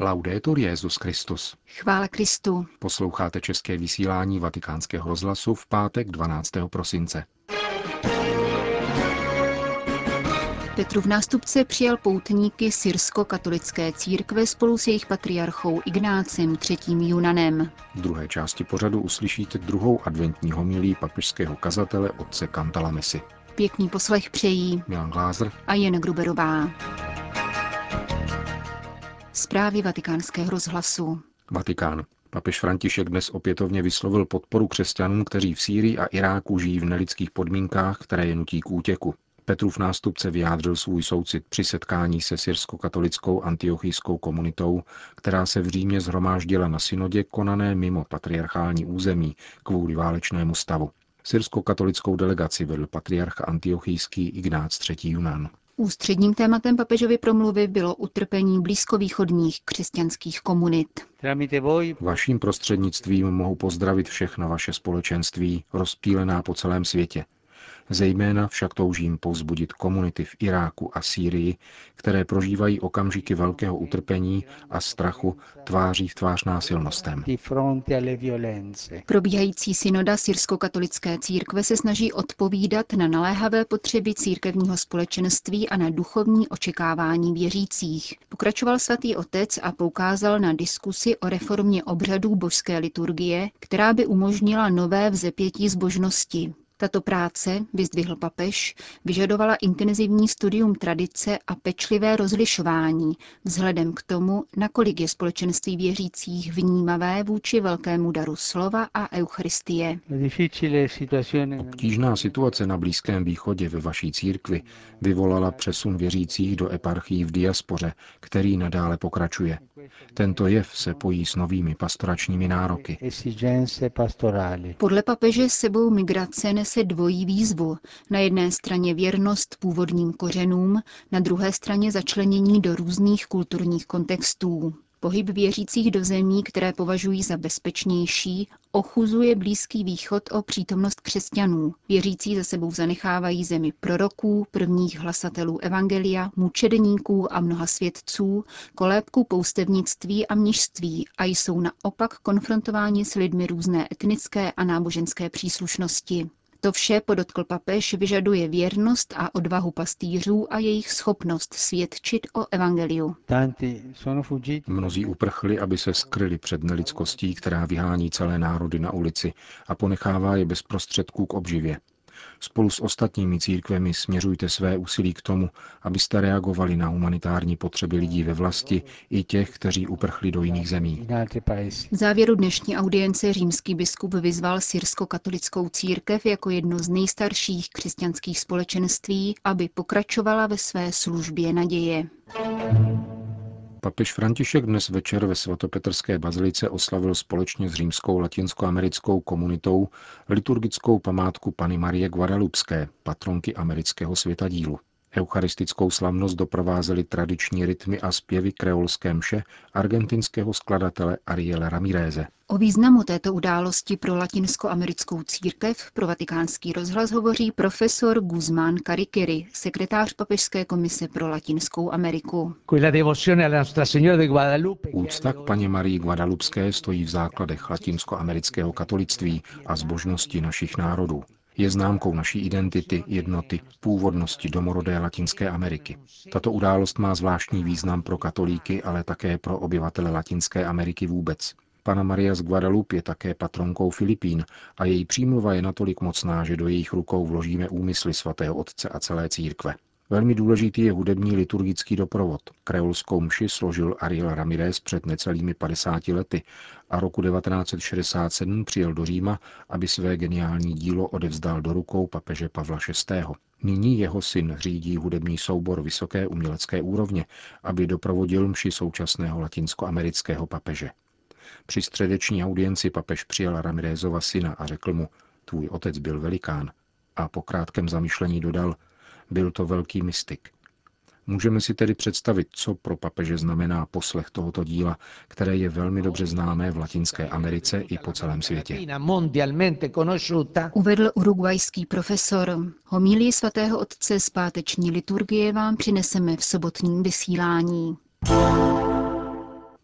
Laudetur Jezus Christus. Chvála Kristu. Posloucháte české vysílání Vatikánského rozhlasu v pátek 12. prosince. Petrův nástupce přijal poutníky syrsko-katolické církve spolu s jejich patriarchou Ignácem III. Junanem. V druhé části pořadu uslyšíte druhou adventní homilí papežského kazatele otce Kantalamesi. Pěkný poslech přejí Milan Glázer a Jen Gruberová. Zprávy vatikánského rozhlasu. Vatikán. Papež František dnes opětovně vyslovil podporu křesťanům, kteří v Sýrii a Iráku žijí v nelidských podmínkách, které je nutí k útěku. Petrův nástupce vyjádřil svůj soucit při setkání se syrsko-katolickou antiochijskou komunitou, která se v Římě zhromáždila na synodě konané mimo patriarchální území kvůli válečnému stavu. Syrsko-katolickou delegaci vedl patriarch antiochijský Ignác III. Junan. Ústředním tématem papežovy promluvy bylo utrpení blízkovýchodních křesťanských komunit. Vaším prostřednictvím mohu pozdravit všechna vaše společenství, rozptýlená po celém světě. Zejména však toužím povzbudit komunity v Iráku a Sýrii, které prožívají okamžiky velkého utrpení a strachu tváří v tvář násilnostem. Probíhající synoda syrsko-katolické církve se snaží odpovídat na naléhavé potřeby církevního společenství a na duchovní očekávání věřících. Pokračoval svatý otec a poukázal na diskusi o reformě obřadů božské liturgie, která by umožnila nové vzepětí zbožnosti. Tato práce, vyzdvihl papež, vyžadovala intenzivní studium tradice a pečlivé rozlišování vzhledem k tomu, nakolik je společenství věřících vnímavé vůči velkému daru slova a eucharistie. Obtížná situace na Blízkém východě ve vaší církvi vyvolala přesun věřících do eparchií v diaspoře, který nadále pokračuje. Tento jev se pojí s novými pastoračními nároky. Podle papeže sebou migrace nese dvojí výzvu. Na jedné straně věrnost původním kořenům, na druhé straně začlenění do různých kulturních kontextů. Pohyb věřících do zemí, které považují za bezpečnější, ochuzuje Blízký východ o přítomnost křesťanů. Věřící za sebou zanechávají zemi proroků, prvních hlasatelů evangelia, mučedníků a mnoha svědců, kolébků poustevnictví a mnižství a jsou naopak konfrontováni s lidmi různé etnické a náboženské příslušnosti. To vše, podotkl papež, vyžaduje věrnost a odvahu pastýřů a jejich schopnost svědčit o evangeliu. Mnozí uprchli, aby se skryli před nelidskostí, která vyhání celé národy na ulici a ponechává je bez prostředků k obživě. Spolu s ostatními církvemi směřujte své úsilí k tomu, abyste reagovali na humanitární potřeby lidí ve vlasti i těch, kteří uprchli do jiných zemí. V závěru dnešní audience římský biskup vyzval syrsko-katolickou církev jako jedno z nejstarších křesťanských společenství, aby pokračovala ve své službě naděje. Papež František dnes večer ve svatopetrské bazilice oslavil společně s římskou latinskoamerickou komunitou liturgickou památku Pany Marie Guadalupské, patronky amerického světadílu. Eucharistickou slavnost doprovázely tradiční rytmy a zpěvy kreolské mše argentinského skladatele Ariela Ramireze. O významu této události pro latinskoamerickou církev pro vatikánský rozhlas hovoří profesor Guzmán Karikiri, sekretář Papežské komise pro Latinskou Ameriku. Úcta k paně Marii Guadalupské stojí v základech latinskoamerického katolictví a zbožnosti našich národů je známkou naší identity, jednoty, původnosti domorodé Latinské Ameriky. Tato událost má zvláštní význam pro katolíky, ale také pro obyvatele Latinské Ameriky vůbec. Pana Maria z Guadalupe je také patronkou Filipín a její přímluva je natolik mocná, že do jejich rukou vložíme úmysly svatého otce a celé církve. Velmi důležitý je hudební liturgický doprovod. Kreolskou mši složil Ariel Ramirez před necelými 50 lety a roku 1967 přijel do Říma, aby své geniální dílo odevzdal do rukou papeže Pavla VI. Nyní jeho syn řídí hudební soubor vysoké umělecké úrovně, aby doprovodil mši současného latinskoamerického papeže. Při středeční audienci papež přijal Ramirezova syna a řekl mu, tvůj otec byl velikán. A po krátkém zamyšlení dodal, byl to velký mystik. Můžeme si tedy představit, co pro papeže znamená poslech tohoto díla, které je velmi dobře známé v Latinské Americe i po celém světě. Uvedl urugvajský profesor. Homílii svatého otce z páteční liturgie vám přineseme v sobotním vysílání.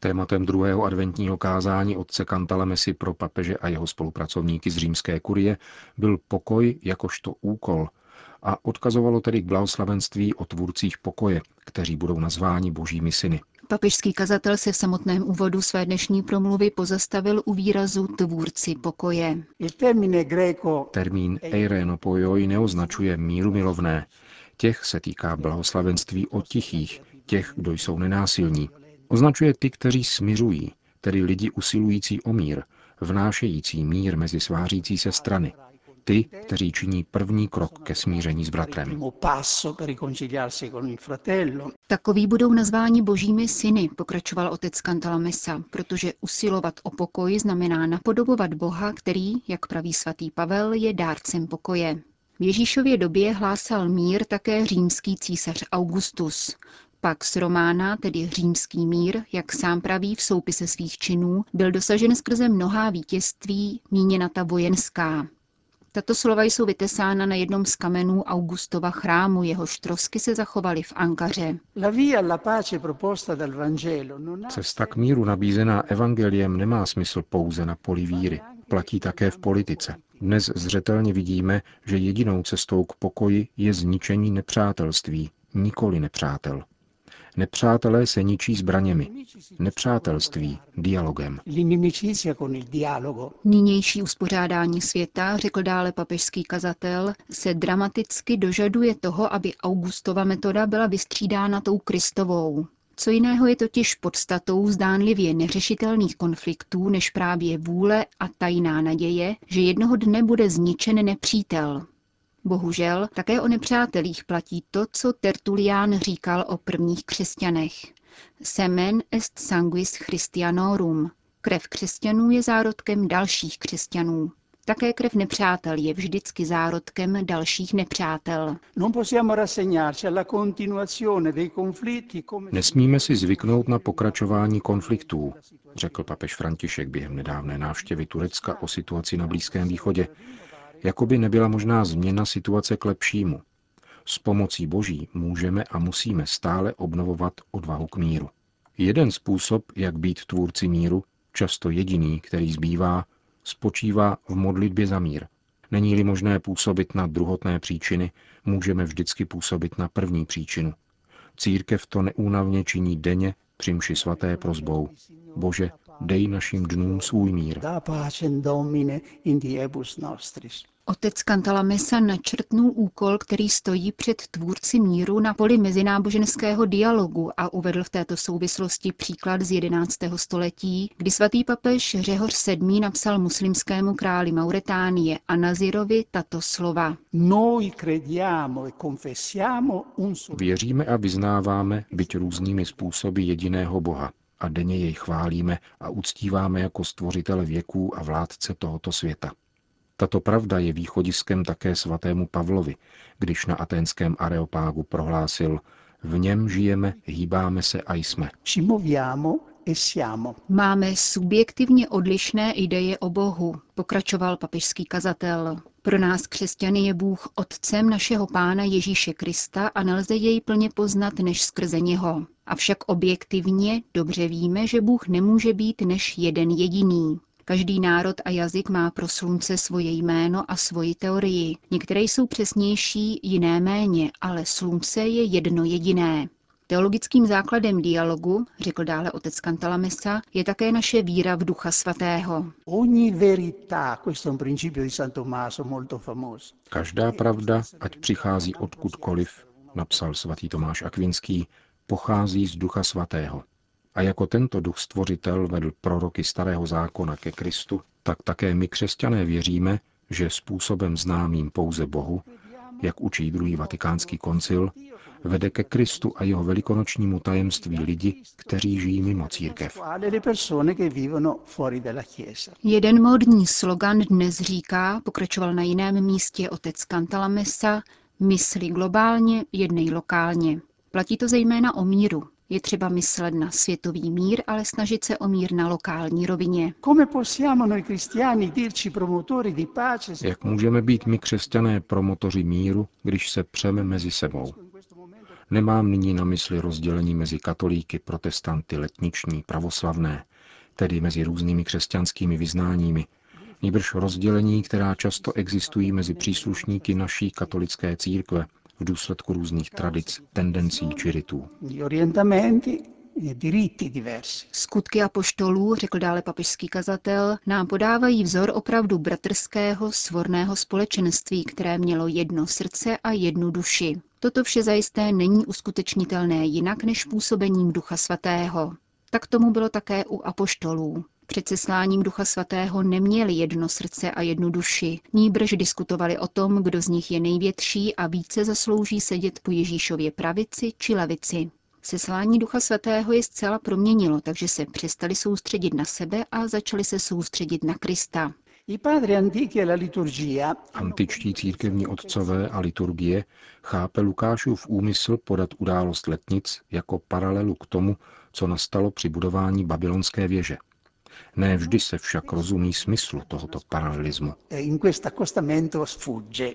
Tématem druhého adventního kázání otce Cantalamesi pro papeže a jeho spolupracovníky z římské kurie byl pokoj jakožto úkol a odkazovalo tedy k blahoslavenství o tvůrcích pokoje, kteří budou nazváni božími syny. Papežský kazatel se v samotném úvodu své dnešní promluvy pozastavil u výrazu tvůrci pokoje. Termín eirenopojoi neoznačuje míru milovné. Těch se týká blahoslavenství o tichých, těch, kdo jsou nenásilní. Označuje ty, kteří smiřují, tedy lidi usilující o mír, vnášející mír mezi svářící se strany, ty, kteří činí první krok ke smíření s bratrem. Takoví budou nazváni božími syny, pokračoval otec Cantalamessa, protože usilovat o pokoj znamená napodobovat Boha, který, jak praví svatý Pavel, je dárcem pokoje. V Ježíšově době hlásal mír také římský císař Augustus. Pax Romana, tedy římský mír, jak sám praví v soupise svých činů, byl dosažen skrze mnohá vítězství, míněna ta vojenská. Tato slova jsou vytesána na jednom z kamenů Augustova chrámu, jehož trosky se zachovaly v Ankaře. Cesta k míru nabízená evangeliem nemá smysl pouze na poli víry. Platí také v politice. Dnes zřetelně vidíme, že jedinou cestou k pokoji je zničení nepřátelství, nikoli nepřátel. Nepřátelé se ničí zbraněmi. Nepřátelství dialogem. Nynější uspořádání světa, řekl dále papežský kazatel, se dramaticky dožaduje toho, aby Augustova metoda byla vystřídána tou Kristovou. Co jiného je totiž podstatou zdánlivě neřešitelných konfliktů, než právě vůle a tajná naděje, že jednoho dne bude zničen nepřítel, Bohužel také o nepřátelích platí to, co Tertulián říkal o prvních křesťanech. Semen est sanguis Christianorum. Krev křesťanů je zárodkem dalších křesťanů. Také krev nepřátel je vždycky zárodkem dalších nepřátel. Nesmíme si zvyknout na pokračování konfliktů, řekl papež František během nedávné návštěvy Turecka o situaci na Blízkém východě, jako by nebyla možná změna situace k lepšímu. S pomocí Boží můžeme a musíme stále obnovovat odvahu k míru. Jeden způsob, jak být tvůrci míru, často jediný, který zbývá, spočívá v modlitbě za mír. Není-li možné působit na druhotné příčiny, můžeme vždycky působit na první příčinu. Církev to neúnavně činí denně při mši svaté prozbou. Bože, dej našim dnům svůj mír. Otec Mesa načrtnul úkol, který stojí před tvůrci míru na poli mezináboženského dialogu a uvedl v této souvislosti příklad z 11. století, kdy svatý papež Řehoř VII. napsal muslimskému králi Mauritánie a Nazirovi tato slova. E Věříme a vyznáváme, byť různými způsoby jediného Boha a denně jej chválíme a uctíváme jako stvořitele věků a vládce tohoto světa. Tato pravda je východiskem také svatému Pavlovi, když na aténském areopágu prohlásil v něm žijeme, hýbáme se a jsme. Máme subjektivně odlišné ideje o Bohu, pokračoval papežský kazatel. Pro nás křesťany je Bůh otcem našeho pána Ježíše Krista a nelze jej plně poznat než skrze něho. Avšak objektivně dobře víme, že Bůh nemůže být než jeden jediný. Každý národ a jazyk má pro slunce svoje jméno a svoji teorii. Některé jsou přesnější, jiné méně, ale slunce je jedno jediné. Teologickým základem dialogu, řekl dále otec Cantalamessa, je také naše víra v Ducha Svatého. Každá pravda, ať přichází odkudkoliv, napsal svatý Tomáš Akvinský, pochází z Ducha Svatého. A jako tento duch stvořitel vedl proroky starého zákona ke Kristu, tak také my křesťané věříme, že způsobem známým pouze Bohu, jak učí druhý vatikánský koncil, vede ke Kristu a jeho velikonočnímu tajemství lidi, kteří žijí mimo církev. Jeden módní slogan dnes říká, pokračoval na jiném místě otec Cantalamessa, mysli globálně, jednej lokálně. Platí to zejména o míru. Je třeba myslet na světový mír, ale snažit se o mír na lokální rovině. Jak můžeme být my křesťané promotoři míru, když se přeme mezi sebou? Nemám nyní na mysli rozdělení mezi katolíky, protestanty, letniční, pravoslavné, tedy mezi různými křesťanskými vyznáními, nýbrž rozdělení, která často existují mezi příslušníky naší katolické církve v důsledku různých tradic, tendencí či rytů. Skutky apoštolů, řekl dále papežský kazatel, nám podávají vzor opravdu bratrského, svorného společenství, které mělo jedno srdce a jednu duši. Toto vše zajisté není uskutečnitelné jinak než působením Ducha Svatého. Tak tomu bylo také u apoštolů. Před sesláním Ducha Svatého neměli jedno srdce a jednu duši, níbrž diskutovali o tom, kdo z nich je největší a více zaslouží sedět po Ježíšově pravici či levici. Seslání Ducha Svatého je zcela proměnilo, takže se přestali soustředit na sebe a začali se soustředit na Krista. Antičtí církevní otcové a liturgie chápe Lukášův úmysl podat událost letnic jako paralelu k tomu, co nastalo při budování babylonské věže. Ne vždy se však rozumí smyslu tohoto paralelismu.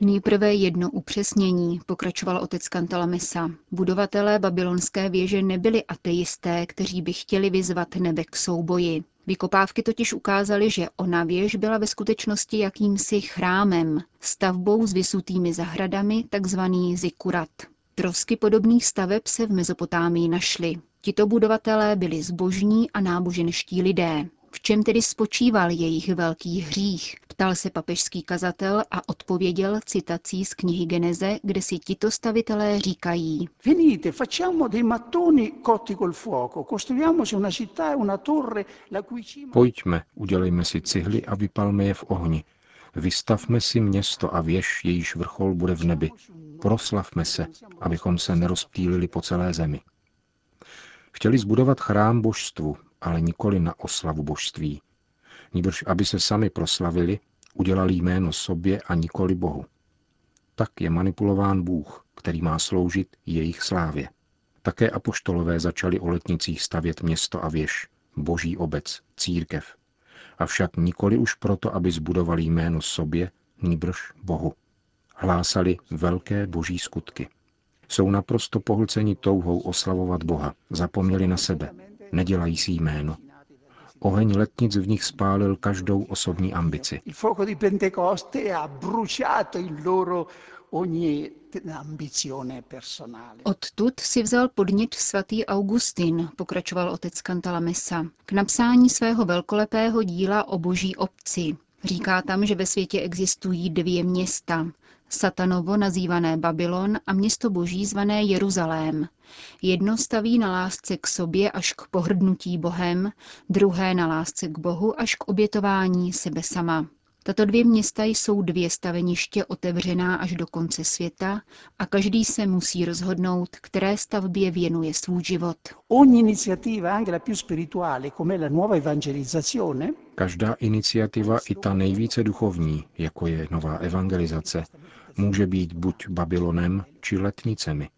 Nejprve jedno upřesnění, pokračoval otec Kantalamesa. Budovatelé babylonské věže nebyli ateisté, kteří by chtěli vyzvat nebe k souboji. Vykopávky totiž ukázaly, že ona věž byla ve skutečnosti jakýmsi chrámem, stavbou s vysutými zahradami, takzvaný zikurat. Trosky podobných staveb se v Mezopotámii našly. Tito budovatelé byli zbožní a náboženští lidé. V čem tedy spočíval jejich velký hřích? Ptal se papežský kazatel a odpověděl citací z knihy Geneze, kde si tito stavitelé říkají. Venite, facciamo dei mattoni cotti col fuoco, costruiamoci una città e una torre, la cui cima... Pojďme, udělejme si cihly a vypalme je v ohni. Vystavme si město a věž, jejíž vrchol bude v nebi. Proslavme se, abychom se nerozptýlili po celé zemi. Chtěli zbudovat chrám božstvu, ale nikoli na oslavu božství. Níbrž, aby se sami proslavili, udělali jméno sobě a nikoli Bohu. Tak je manipulován Bůh, který má sloužit jejich slávě. Také apoštolové začali o letnicích stavět město a věž, boží obec, církev. Avšak nikoli už proto, aby zbudovali jméno sobě, nýbrž Bohu. Hlásali velké boží skutky. Jsou naprosto pohlceni touhou oslavovat Boha, zapomněli na sebe, nedělají si jméno. Oheň letnic v nich spálil každou osobní ambici. Odtud si vzal podnět svatý Augustin, pokračoval otec Cantalamessa, k napsání svého velkolepého díla o boží obci. Říká tam, že ve světě existují dvě města, satanovo nazývané Babylon a město boží zvané Jeruzalém. Jedno staví na lásce k sobě až k pohrdnutí Bohem, druhé na lásce k Bohu až k obětování sebe sama. Tato dvě města jsou dvě staveniště otevřená až do konce světa a každý se musí rozhodnout, které stavbě věnuje svůj život. Každá iniciativa, i ta nejvíce duchovní, jako je nová evangelizace, může být buď Babylonem či letnicemi.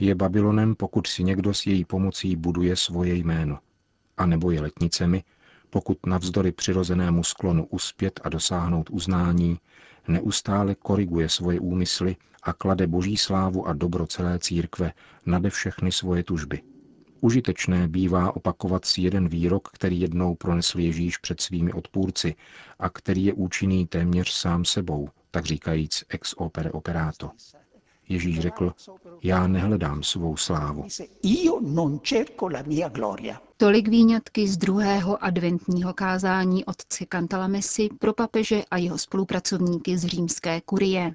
Je Babylonem, pokud si někdo s její pomocí buduje svoje jméno. A nebo je letnicemi, pokud navzdory přirozenému sklonu uspět a dosáhnout uznání, neustále koriguje svoje úmysly a klade boží slávu a dobro celé církve nade všechny svoje tužby. Užitečné bývá opakovat si jeden výrok, který jednou pronesl Ježíš před svými odpůrci a který je účinný téměř sám sebou, tak říkajíc ex opere operato. Ježíš řekl, já nehledám svou slávu. Tolik výňatky z druhého adventního kázání otce Cantalamesi pro papeže a jeho spolupracovníky z římské kurie.